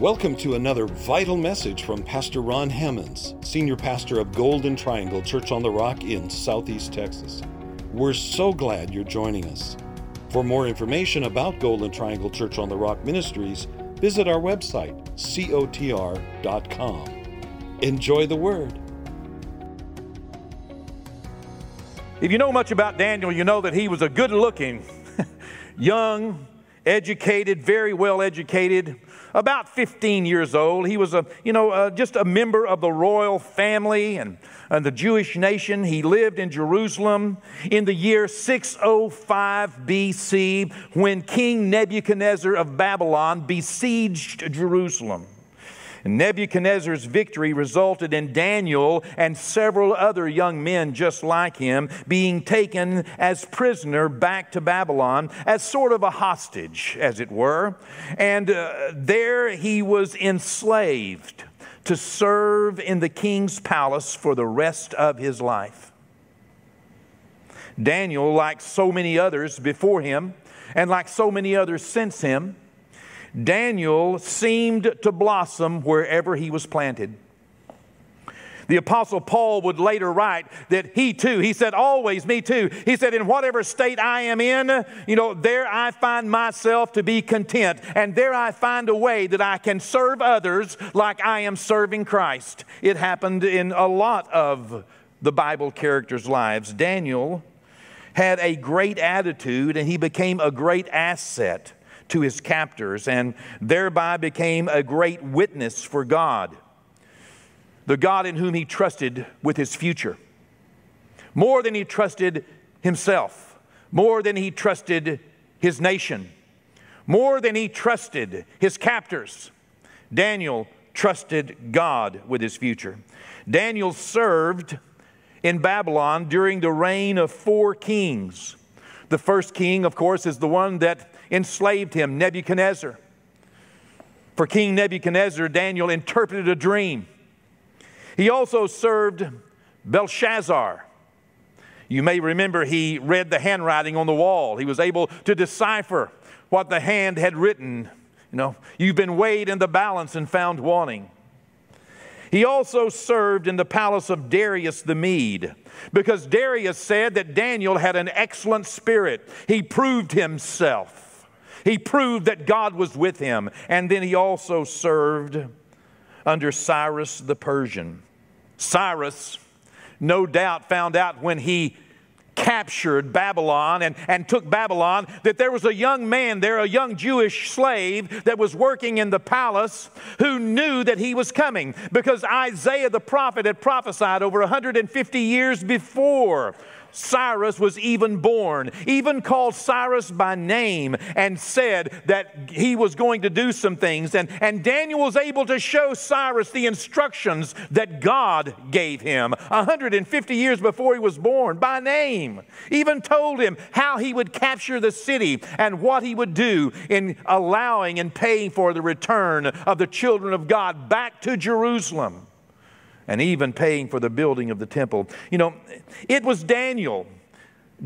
Welcome to another vital message from Pastor Ron Hammonds, Senior Pastor of Golden Triangle Church on the Rock in Southeast Texas. We're so glad you're joining us. For more information about Golden Triangle Church on the Rock Ministries, visit our website, cotr.com. Enjoy the Word. If you know much about Daniel, you know that he was a good looking, young, educated, very well educated, about 15 years old. He was a, you know, uh, just a member of the royal family and, and the Jewish nation. He lived in Jerusalem in the year 605 BC when King Nebuchadnezzar of Babylon besieged Jerusalem. Nebuchadnezzar's victory resulted in Daniel and several other young men just like him being taken as prisoner back to Babylon as sort of a hostage, as it were. And uh, there he was enslaved to serve in the king's palace for the rest of his life. Daniel, like so many others before him, and like so many others since him, Daniel seemed to blossom wherever he was planted. The Apostle Paul would later write that he too, he said, always, me too. He said, in whatever state I am in, you know, there I find myself to be content, and there I find a way that I can serve others like I am serving Christ. It happened in a lot of the Bible characters' lives. Daniel had a great attitude, and he became a great asset to his captors and thereby became a great witness for God, the God in whom he trusted with his future. More than he trusted himself, more than he trusted his nation, more than he trusted his captors. Daniel trusted God with his future. Daniel served in Babylon during the reign of four kings. The first king, of course, is the one that enslaved him, Nebuchadnezzar. For King Nebuchadnezzar, Daniel interpreted a dream. He also served Belshazzar. You may remember he read the handwriting on the wall. He was able to decipher what the hand had written. You know, you've been weighed in the balance and found wanting. He also served in the palace of Darius the Mede because Darius said that Daniel had an excellent spirit. He proved himself. He proved that God was with him. And then he also served under Cyrus the Persian. Cyrus, no doubt, found out when he captured Babylon and, and took Babylon, that there was a young man there, a young Jewish slave that was working in the palace who knew that he was coming because Isaiah the prophet had prophesied over 150 years before Cyrus was even born, even called Cyrus by name, and said that he was going to do some things. And, and Daniel was able to show Cyrus the instructions that God gave him 150 years before he was born by name. Even told him how he would capture the city and what he would do in allowing and paying for the return of the children of God back to Jerusalem and even paying for the building of the temple. You know, it was Daniel.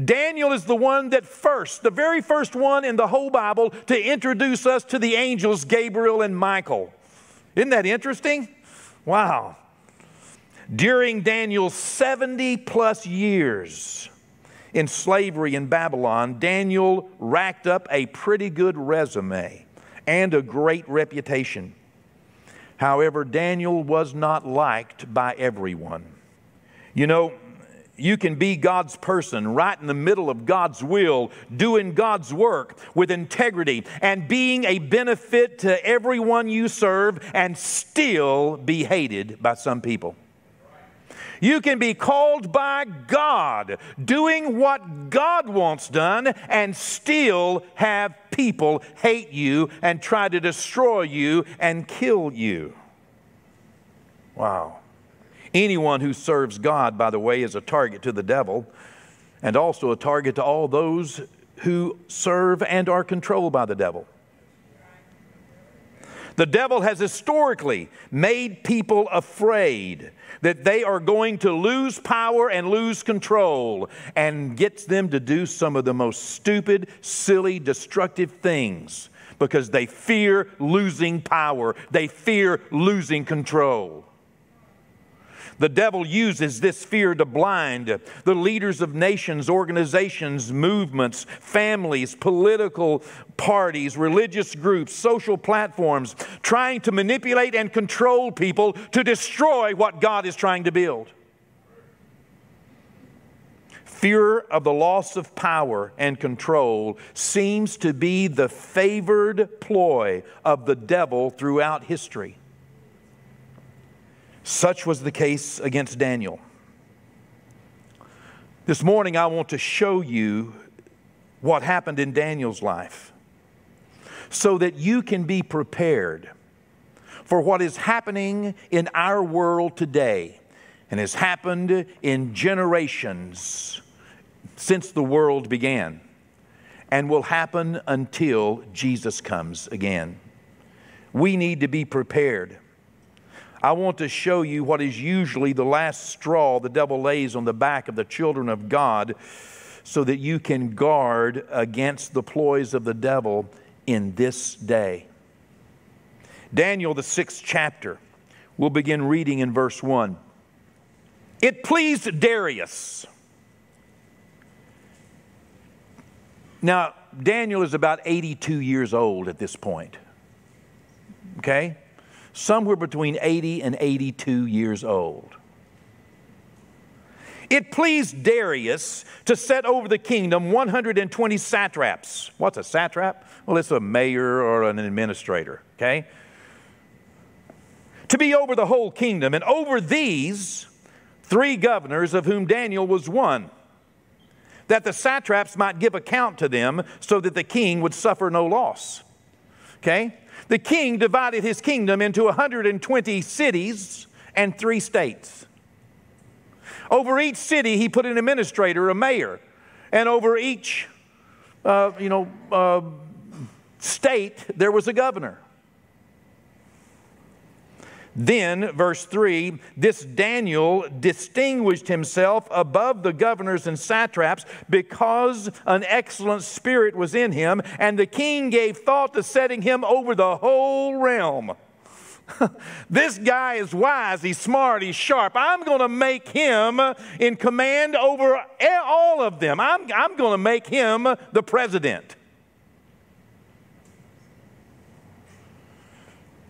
Daniel is the one that first, the very first one in the whole Bible to introduce us to the angels Gabriel and Michael. Isn't that interesting? Wow. During Daniel's 70 plus years in slavery in Babylon, Daniel racked up a pretty good resume and a great reputation. However, Daniel was not liked by everyone. You know, you can be God's person right in the middle of God's will, doing God's work with integrity and being a benefit to everyone you serve and still be hated by some people. You can be called by God, doing what God wants done, and still have people hate you and try to destroy you and kill you. Wow. Anyone who serves God, by the way, is a target to the devil and also a target to all those who serve and are controlled by the devil. The devil has historically made people afraid that they are going to lose power and lose control and gets them to do some of the most stupid, silly, destructive things because they fear losing power, they fear losing control. The devil uses this fear to blind the leaders of nations, organizations, movements, families, political parties, religious groups, social platforms, trying to manipulate and control people to destroy what God is trying to build. Fear of the loss of power and control seems to be the favored ploy of the devil throughout history. Such was the case against Daniel. This morning, I want to show you what happened in Daniel's life so that you can be prepared for what is happening in our world today and has happened in generations since the world began and will happen until Jesus comes again. We need to be prepared. I want to show you what is usually the last straw the devil lays on the back of the children of God so that you can guard against the ploys of the devil in this day. Daniel, the sixth chapter, we'll begin reading in verse 1. It pleased Darius. Now, Daniel is about 82 years old at this point. Okay? Somewhere between 80 and 82 years old. It pleased Darius to set over the kingdom 120 satraps. What's a satrap? Well, it's a mayor or an administrator, okay? To be over the whole kingdom, and over these, three governors, of whom Daniel was one, that the satraps might give account to them so that the king would suffer no loss. Okay? The king divided his kingdom into 120 cities and three states. Over each city, he put an administrator, a mayor, and over each, uh, you know, uh, state, there was a governor. Then, verse 3 this Daniel distinguished himself above the governors and satraps because an excellent spirit was in him, and the king gave thought to setting him over the whole realm. this guy is wise, he's smart, he's sharp. I'm going to make him in command over all of them. I'm, I'm going to make him the president.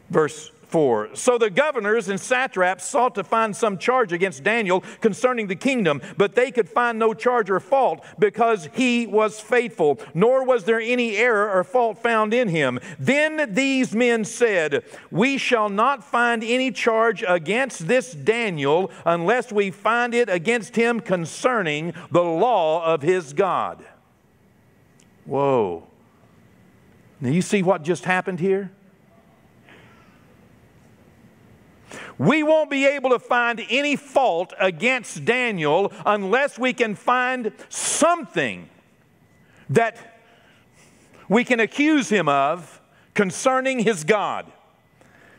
Verse 4. So the governors and satraps sought to find some charge against Daniel concerning the kingdom, but they could find no charge or fault because he was faithful, nor was there any error or fault found in him. Then these men said, We shall not find any charge against this Daniel unless we find it against him concerning the law of his God. Whoa. Now you see what just happened here? We won't be able to find any fault against Daniel unless we can find something that we can accuse him of concerning his God.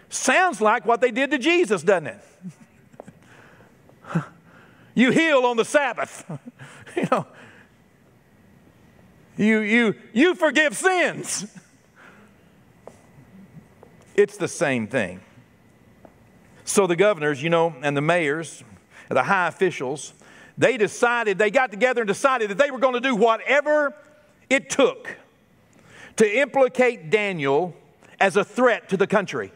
Sounds like what they did to Jesus, doesn't it? you heal on the Sabbath. you know, you, you, you forgive sins. It's the same thing. So the governors, you know, and the mayors, the high officials, they decided, they got together and decided that they were going to do whatever it took to implicate Daniel as a threat to the country,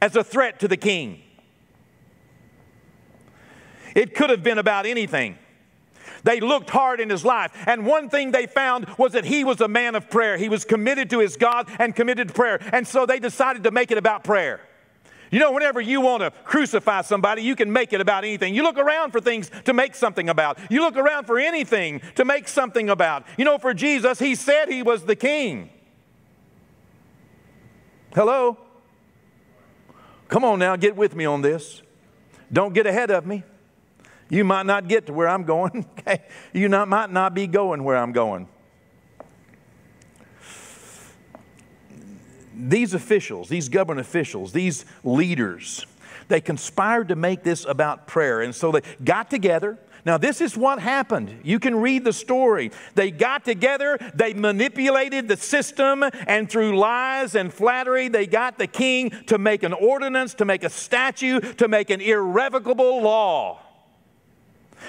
as a threat to the king. It could have been about anything. They looked hard in his life, and one thing they found was that he was a man of prayer. He was committed to his God and committed to prayer. And so they decided to make it about prayer. You know, whenever you want to crucify somebody, you can make it about anything. You look around for things to make something about. You look around for anything to make something about. You know, for Jesus, he said he was the king. Hello? Come on now, get with me on this. Don't get ahead of me. You might not get to where I'm going. You not, might not be going where I'm going. These officials, these government officials, these leaders, they conspired to make this about prayer. And so they got together, Now, this is what happened. You can read the story. They got together, they manipulated the system, and through lies and flattery, they got the king to make an ordinance, to make a statute, to make an irrevocable law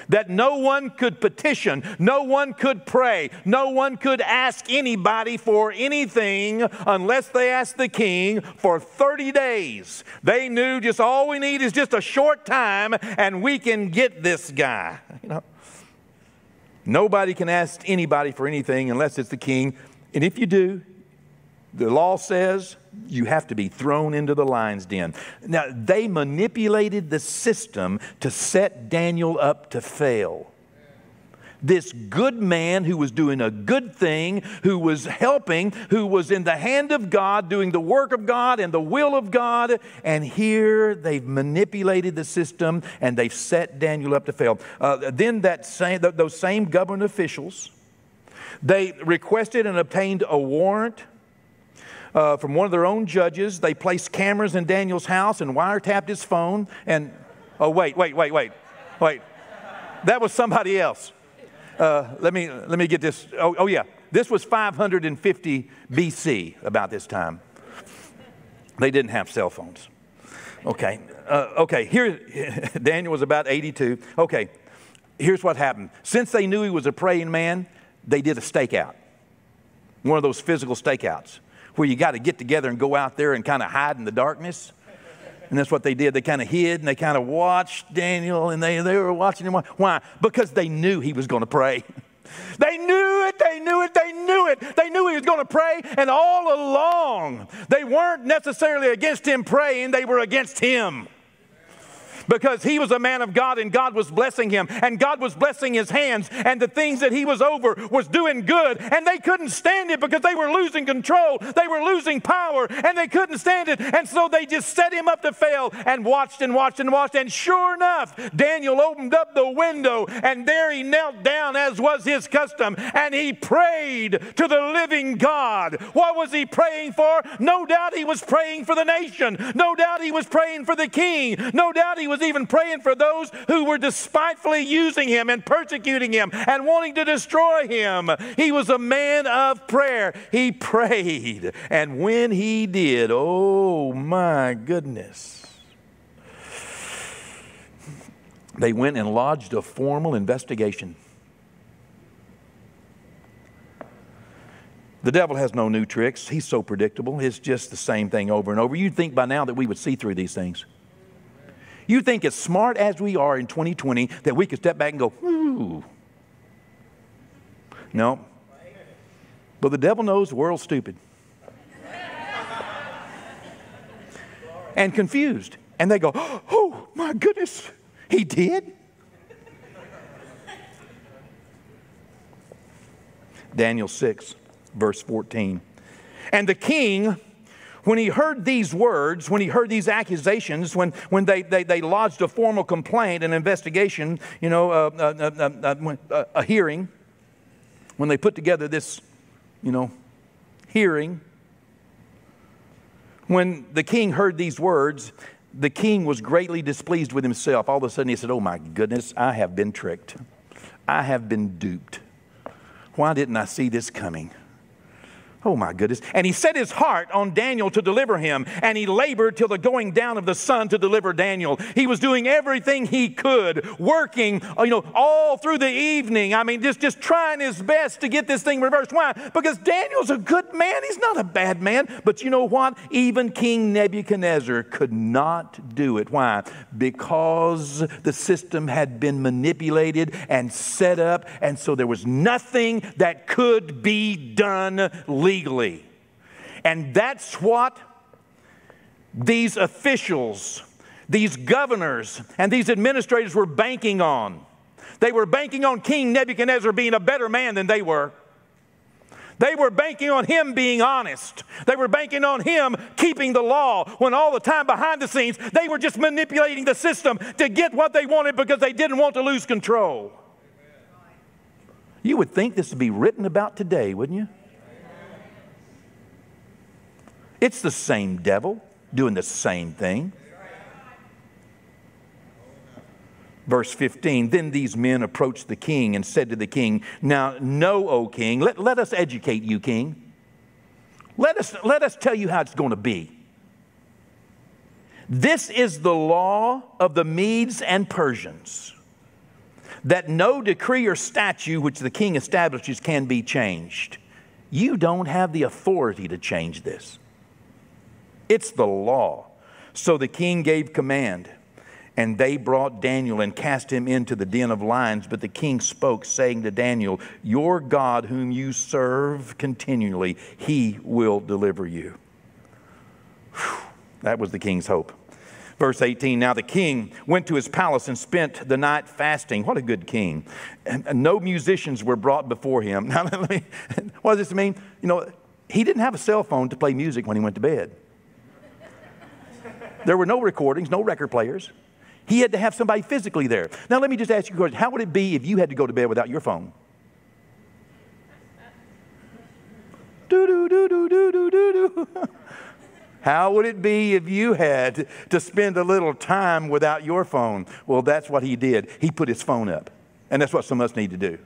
that no one could petition, no one could pray, no one could ask anybody for anything unless they asked the king for 30 days. They knew just all we need is just a short time and we can get this guy. You know, nobody can ask anybody for anything unless it's the king. And if you do, the law says you have to be thrown into the lion's den. Now, they manipulated the system to set Daniel up to fail. This good man who was doing a good thing, who was helping, who was in the hand of God, doing the work of God and the will of God, and here they've manipulated the system and they've set Daniel up to fail. Uh, then that same, those same government officials, they requested and obtained a warrant uh, from one of their own judges. They placed cameras in Daniel's house and wiretapped his phone. And, oh, wait, wait, wait, wait, wait. That was somebody else. Uh, let, me, let me get this. Oh, oh, yeah. This was 550 BC, about this time. They didn't have cell phones. Okay. Uh, okay, here, Daniel was about 82. Okay, here's what happened. Since they knew he was a praying man, they did a stakeout, one of those physical stakeouts where you got to get together and go out there and kind of hide in the darkness. And that's what they did. They kind of hid and they kind of watched Daniel and they, they were watching him. Why? Because they knew he was going to pray. They knew it, they knew it, they knew it. They knew he was going to pray, and all along, they weren't necessarily against him praying, they were against him because he was a man of God and God was blessing him and God was blessing his hands and the things that he was over was doing good and they couldn't stand it because they were losing control, they were losing power and they couldn't stand it and so they just set him up to fail and watched and watched and watched and sure enough Daniel opened up the window and there he knelt down as was his custom and he prayed to the living God. What was he praying for? No doubt he was praying for the nation. No doubt he was praying for the king. No doubt he was even praying for those who were despitefully using him and persecuting him and wanting to destroy him. He was a man of prayer. He prayed. And when he did, oh my goodness. They went and lodged a formal investigation. The devil has no new tricks. He's so predictable. It's just the same thing over and over. You'd think by now that we would see through these things. You think, as smart as we are in 2020, that we could step back and go, ooh. No. But the devil knows the world's stupid and confused. And they go, oh my goodness, he did? Daniel 6, verse 14. And the king when he heard these words, when he heard these accusations, when, when they, they, they lodged a formal complaint, an investigation, you know, uh, uh, uh, a hearing, when they put together this, you know, hearing, when the king heard these words, the king was greatly displeased with himself. All of a sudden he said, Oh my goodness, I have been tricked. I have been duped. Why didn't I see this coming? Oh my goodness. And he set his heart on Daniel to deliver him, and he labored till the going down of the sun to deliver Daniel. He was doing everything he could, working, uh, you know, all through the evening. I mean, just, just trying his best to get this thing reversed. Why? Because Daniel's a good man. He's not a bad man. But you know what? Even King Nebuchadnezzar could not do it. Why? Because the system had been manipulated and set up, and so there was nothing that could be done legally legally. And that's what these officials, these governors, and these administrators were banking on. They were banking on King Nebuchadnezzar being a better man than they were. They were banking on him being honest. They were banking on him keeping the law when all the time behind the scenes they were just manipulating the system to get what they wanted because they didn't want to lose control. You would think this would be written about today, wouldn't you? It's the same devil doing the same thing. Verse 15 Then these men approached the king and said to the king, Now, know, O king, let, let us educate you, king. Let us, let us tell you how it's going to be. This is the law of the Medes and Persians that no decree or statute which the king establishes can be changed. You don't have the authority to change this. It's the law. So the king gave command, and they brought Daniel and cast him into the den of lions. But the king spoke, saying to Daniel, Your God, whom you serve continually, he will deliver you. Whew. That was the king's hope. Verse 18 Now the king went to his palace and spent the night fasting. What a good king. And no musicians were brought before him. Now, me, what does this mean? You know, he didn't have a cell phone to play music when he went to bed. There were no recordings, no record players. He had to have somebody physically there. Now, let me just ask you a question. How would it be if you had to go to bed without your phone? Do, do, do, do, do, do, do, do. How would it be if you had to spend a little time without your phone? Well, that's what he did. He put his phone up. And that's what some of us need to do.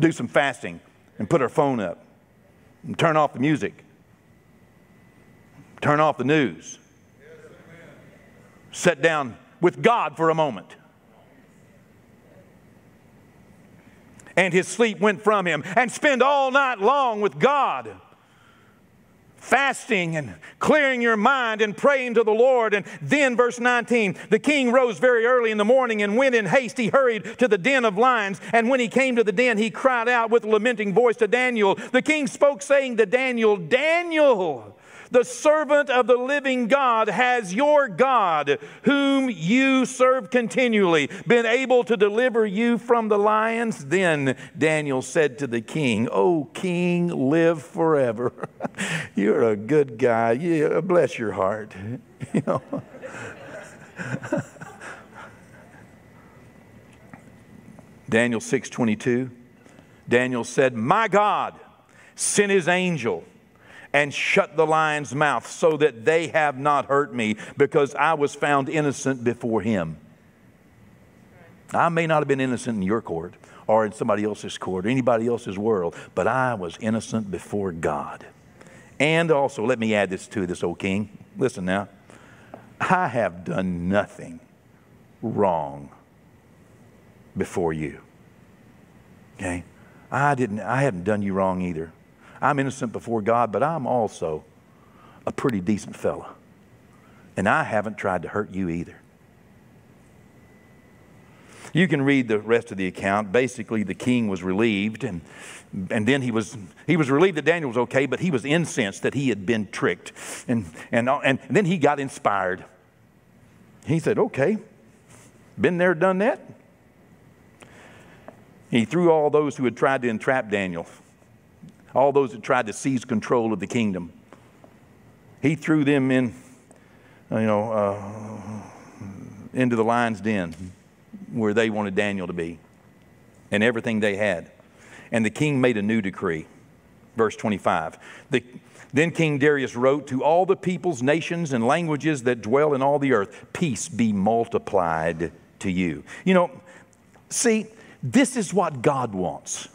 Do some fasting and put our phone up and turn off the music, turn off the news, sit down with God for a moment. And his sleep went from him, and spend all night long with God fasting and clearing your mind and praying to the Lord. And then, verse 19, the king rose very early in the morning and went in haste. He hurried to the den of lions. And when he came to the den, he cried out with a lamenting voice to Daniel. The king spoke, saying to Daniel, Daniel, the servant of the living God, has your God, whom you serve continually, been able to deliver you from the lions? Then Daniel said to the king, O king, live forever. You're a good guy. Yeah, bless your heart. Daniel 6:22 Daniel said, "My God sent his angel and shut the lion's mouth so that they have not hurt me because I was found innocent before him. I may not have been innocent in your court or in somebody else's court or anybody else's world, but I was innocent before God. And also, let me add this to this, O king. Listen now. I have done nothing wrong before you. Okay? I didn't I haven't done you wrong either. I'm innocent before God, but I'm also a pretty decent fella. And I haven't tried to hurt you either. You can read the rest of the account. Basically, the king was relieved, and, and then he was, he was relieved that Daniel was okay, but he was incensed that he had been tricked. And, and, and then he got inspired. He said, Okay, been there, done that. He threw all those who had tried to entrap Daniel all those that tried to seize control of the kingdom. He threw them in, you know, uh, into the lion's den where they wanted Daniel to be and everything they had. And the king made a new decree. Verse 25. The, then King Darius wrote to all the peoples, nations, and languages that dwell in all the earth, peace be multiplied to you. You know, see, this is what God wants.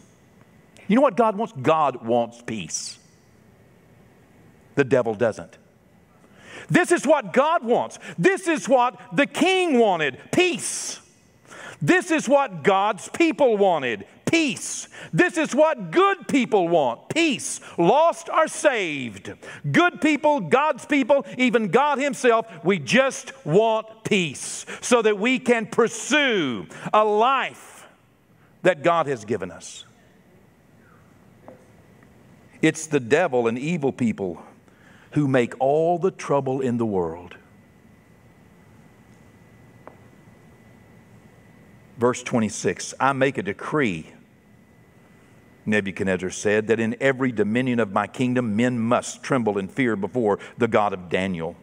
You know what God wants? God wants peace. The devil doesn't. This is what God wants. This is what the king wanted peace. This is what God's people wanted peace. This is what good people want peace. Lost are saved. Good people, God's people, even God Himself, we just want peace so that we can pursue a life that God has given us. It's the devil and evil people who make all the trouble in the world. Verse 26 I make a decree, Nebuchadnezzar said, that in every dominion of my kingdom men must tremble and fear before the God of Daniel.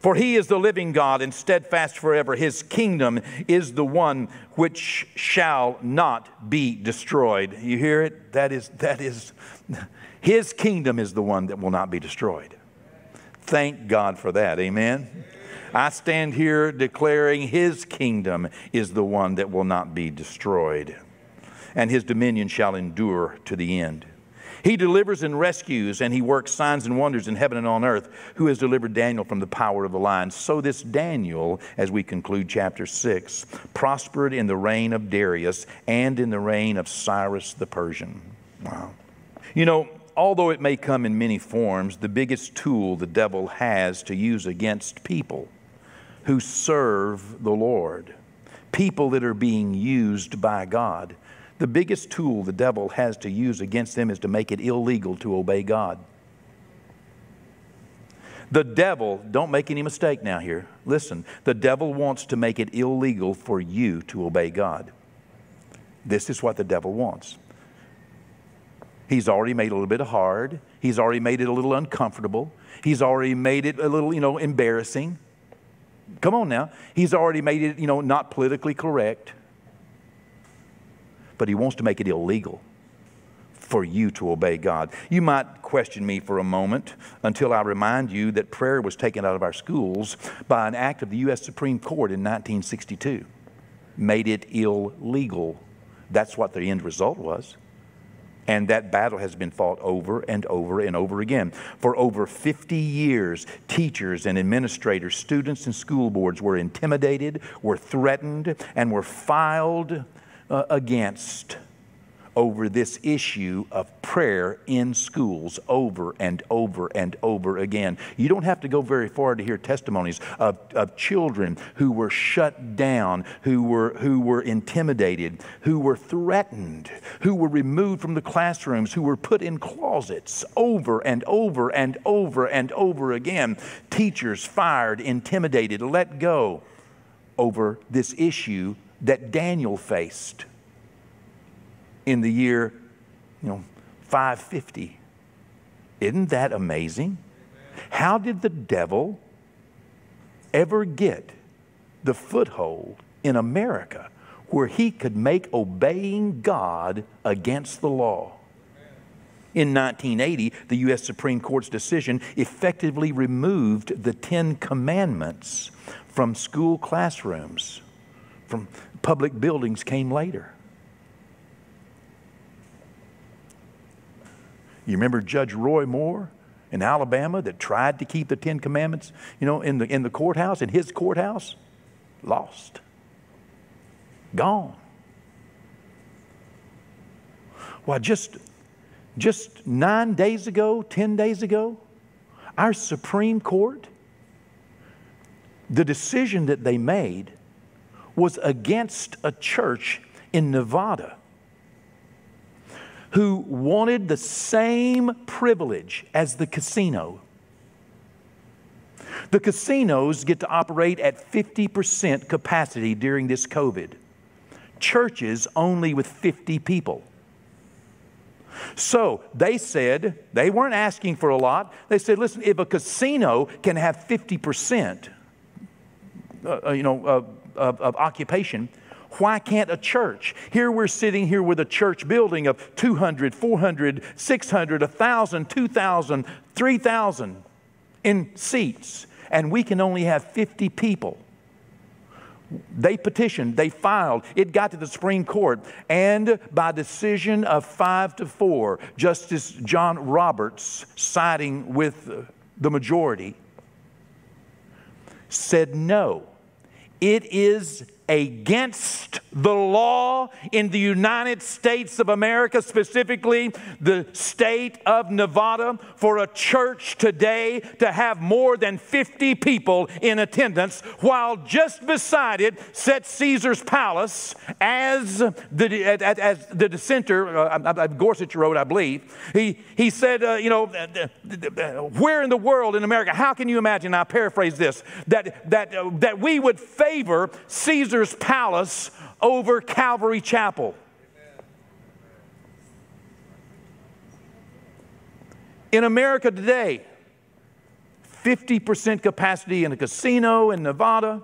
For he is the living God and steadfast forever. His kingdom is the one which shall not be destroyed. You hear it? That is, that is, his kingdom is the one that will not be destroyed. Thank God for that. Amen. I stand here declaring his kingdom is the one that will not be destroyed, and his dominion shall endure to the end. He delivers and rescues, and he works signs and wonders in heaven and on earth, who has delivered Daniel from the power of the lion. So, this Daniel, as we conclude chapter 6, prospered in the reign of Darius and in the reign of Cyrus the Persian. Wow. You know, although it may come in many forms, the biggest tool the devil has to use against people who serve the Lord, people that are being used by God, the biggest tool the devil has to use against them is to make it illegal to obey God. The devil, don't make any mistake now here. Listen, the devil wants to make it illegal for you to obey God. This is what the devil wants. He's already made it a little bit hard. He's already made it a little uncomfortable. He's already made it a little, you know, embarrassing. Come on now. He's already made it, you know, not politically correct but he wants to make it illegal for you to obey God. You might question me for a moment until I remind you that prayer was taken out of our schools by an act of the U.S. Supreme Court in 1962, made it illegal. That's what the end result was. And that battle has been fought over and over and over again. For over 50 years, teachers and administrators, students and school boards were intimidated, were threatened, and were filed uh, against over this issue of prayer in schools over and over and over again. You don't have to go very far to hear testimonies of, of children who were shut down, who were, who were intimidated, who were threatened, who were removed from the classrooms, who were put in closets over and over and over and over again. Teachers fired, intimidated, let go over this issue that Daniel faced in the year, you know, 550. Isn't that amazing? How did the devil ever get the foothold in America where he could make obeying God against the law? In 1980, the U.S. Supreme Court's decision effectively removed the Ten Commandments from school classrooms from public buildings came later. You remember Judge Roy Moore in Alabama that tried to keep the Ten Commandments, you know, in the, in the courthouse, in his courthouse? Lost. Gone. Why, just, just nine days ago, 10 days ago, our Supreme Court, the decision that they made was against a church in Nevada who wanted the same privilege as the casino. The casinos get to operate at 50% capacity during this COVID. Churches only with 50 people. So they said, they weren't asking for a lot. They said, listen, if a casino can have 50%, uh, uh, you know, uh, of, of occupation, why can't a church? Here we're sitting here with a church building of 200, 400, 600, 1,000, 2,000, 3,000 in seats, and we can only have 50 people. They petitioned, they filed, it got to the Supreme Court, and by decision of five to four, Justice John Roberts, siding with the majority, said no it is against the law in the United States of America, specifically the state of Nevada, for a church today to have more than 50 people in attendance, while just beside it sits Caesar's Palace as the, as the dissenter, uh, Gorsuch wrote, I believe. He, he said, uh, you know, where in the world in America, how can you imagine, I paraphrase this, that, that, uh, that we would favor Caesar Caesar's palace over Calvary Chapel. In America today, 50% capacity in a casino in Nevada,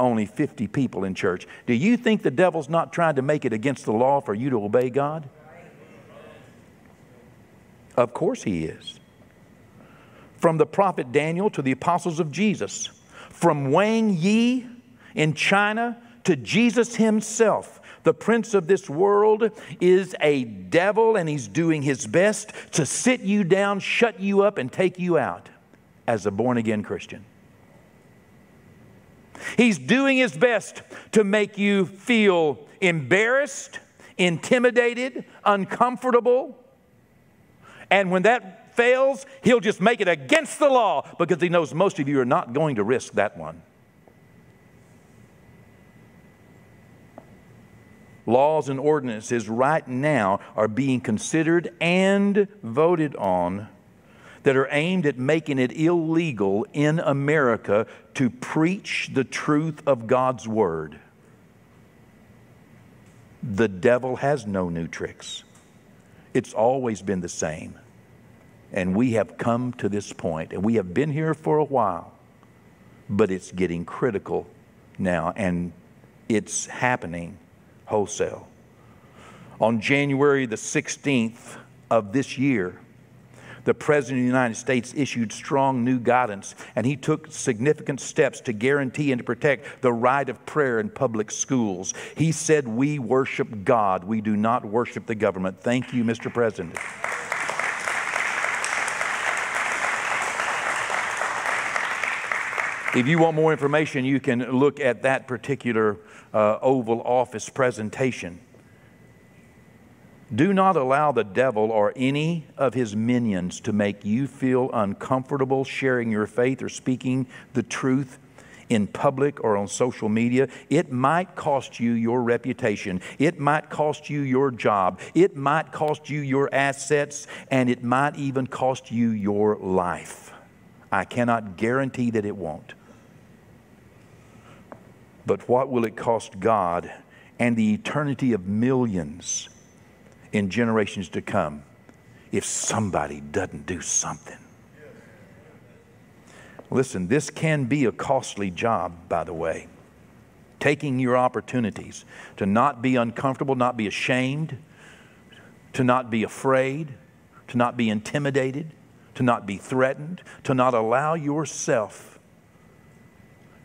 only 50 people in church. Do you think the devil's not trying to make it against the law for you to obey God? Of course he is. From the prophet Daniel to the apostles of Jesus, from Wang Yi in China to Jesus himself, the prince of this world, is a devil and he's doing his best to sit you down, shut you up, and take you out as a born again Christian. He's doing his best to make you feel embarrassed, intimidated, uncomfortable. And when that fails, he'll just make it against the law because he knows most of you are not going to risk that one. Laws and ordinances right now are being considered and voted on that are aimed at making it illegal in America to preach the truth of God's Word. The devil has no new tricks. It's always been the same. And we have come to this point, and we have been here for a while, but it's getting critical now, and it's happening wholesale. On January the 16th of this year, the President of the United States issued strong new guidance, and he took significant steps to guarantee and to protect the right of prayer in public schools. He said, We worship God, we do not worship the government. Thank you, Mr. President. If you want more information, you can look at that particular uh, Oval Office presentation. Do not allow the devil or any of his minions to make you feel uncomfortable sharing your faith or speaking the truth in public or on social media. It might cost you your reputation. It might cost you your job. It might cost you your assets. And it might even cost you your life. I cannot guarantee that it won't. But what will it cost God and the eternity of millions in generations to come if somebody doesn't do something? Listen, this can be a costly job, by the way. Taking your opportunities to not be uncomfortable, not be ashamed, to not be afraid, to not be intimidated, to not be threatened, to not allow yourself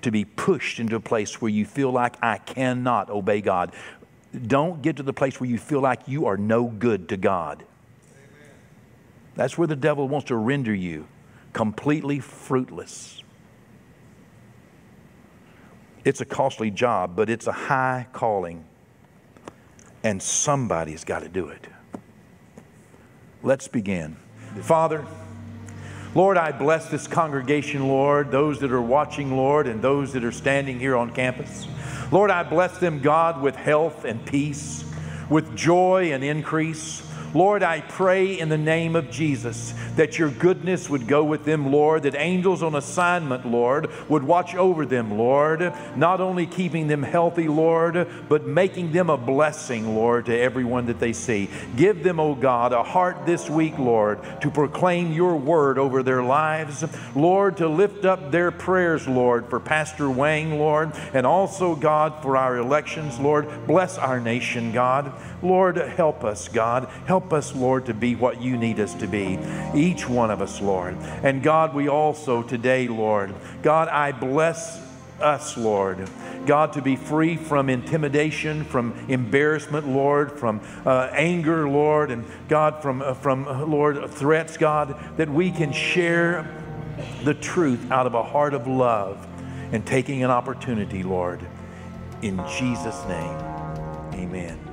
to be pushed into a place where you feel like I cannot obey God. Don't get to the place where you feel like you are no good to God. That's where the devil wants to render you completely fruitless. It's a costly job, but it's a high calling, and somebody's got to do it. Let's begin. Father, Lord, I bless this congregation, Lord, those that are watching, Lord, and those that are standing here on campus. Lord, I bless them, God, with health and peace, with joy and increase. Lord, I pray in the name of Jesus that your goodness would go with them, Lord, that angels on assignment, Lord, would watch over them, Lord, not only keeping them healthy, Lord, but making them a blessing, Lord, to everyone that they see. Give them, O oh God, a heart this week, Lord, to proclaim your word over their lives, Lord, to lift up their prayers, Lord, for Pastor Wang, Lord, and also, God, for our elections, Lord. Bless our nation, God. Lord, help us, God. Help us, Lord, to be what you need us to be. Each one of us, Lord. And God, we also today, Lord, God, I bless us, Lord. God, to be free from intimidation, from embarrassment, Lord, from uh, anger, Lord, and God, from, uh, from uh, Lord, threats, God, that we can share the truth out of a heart of love and taking an opportunity, Lord. In Jesus' name, amen.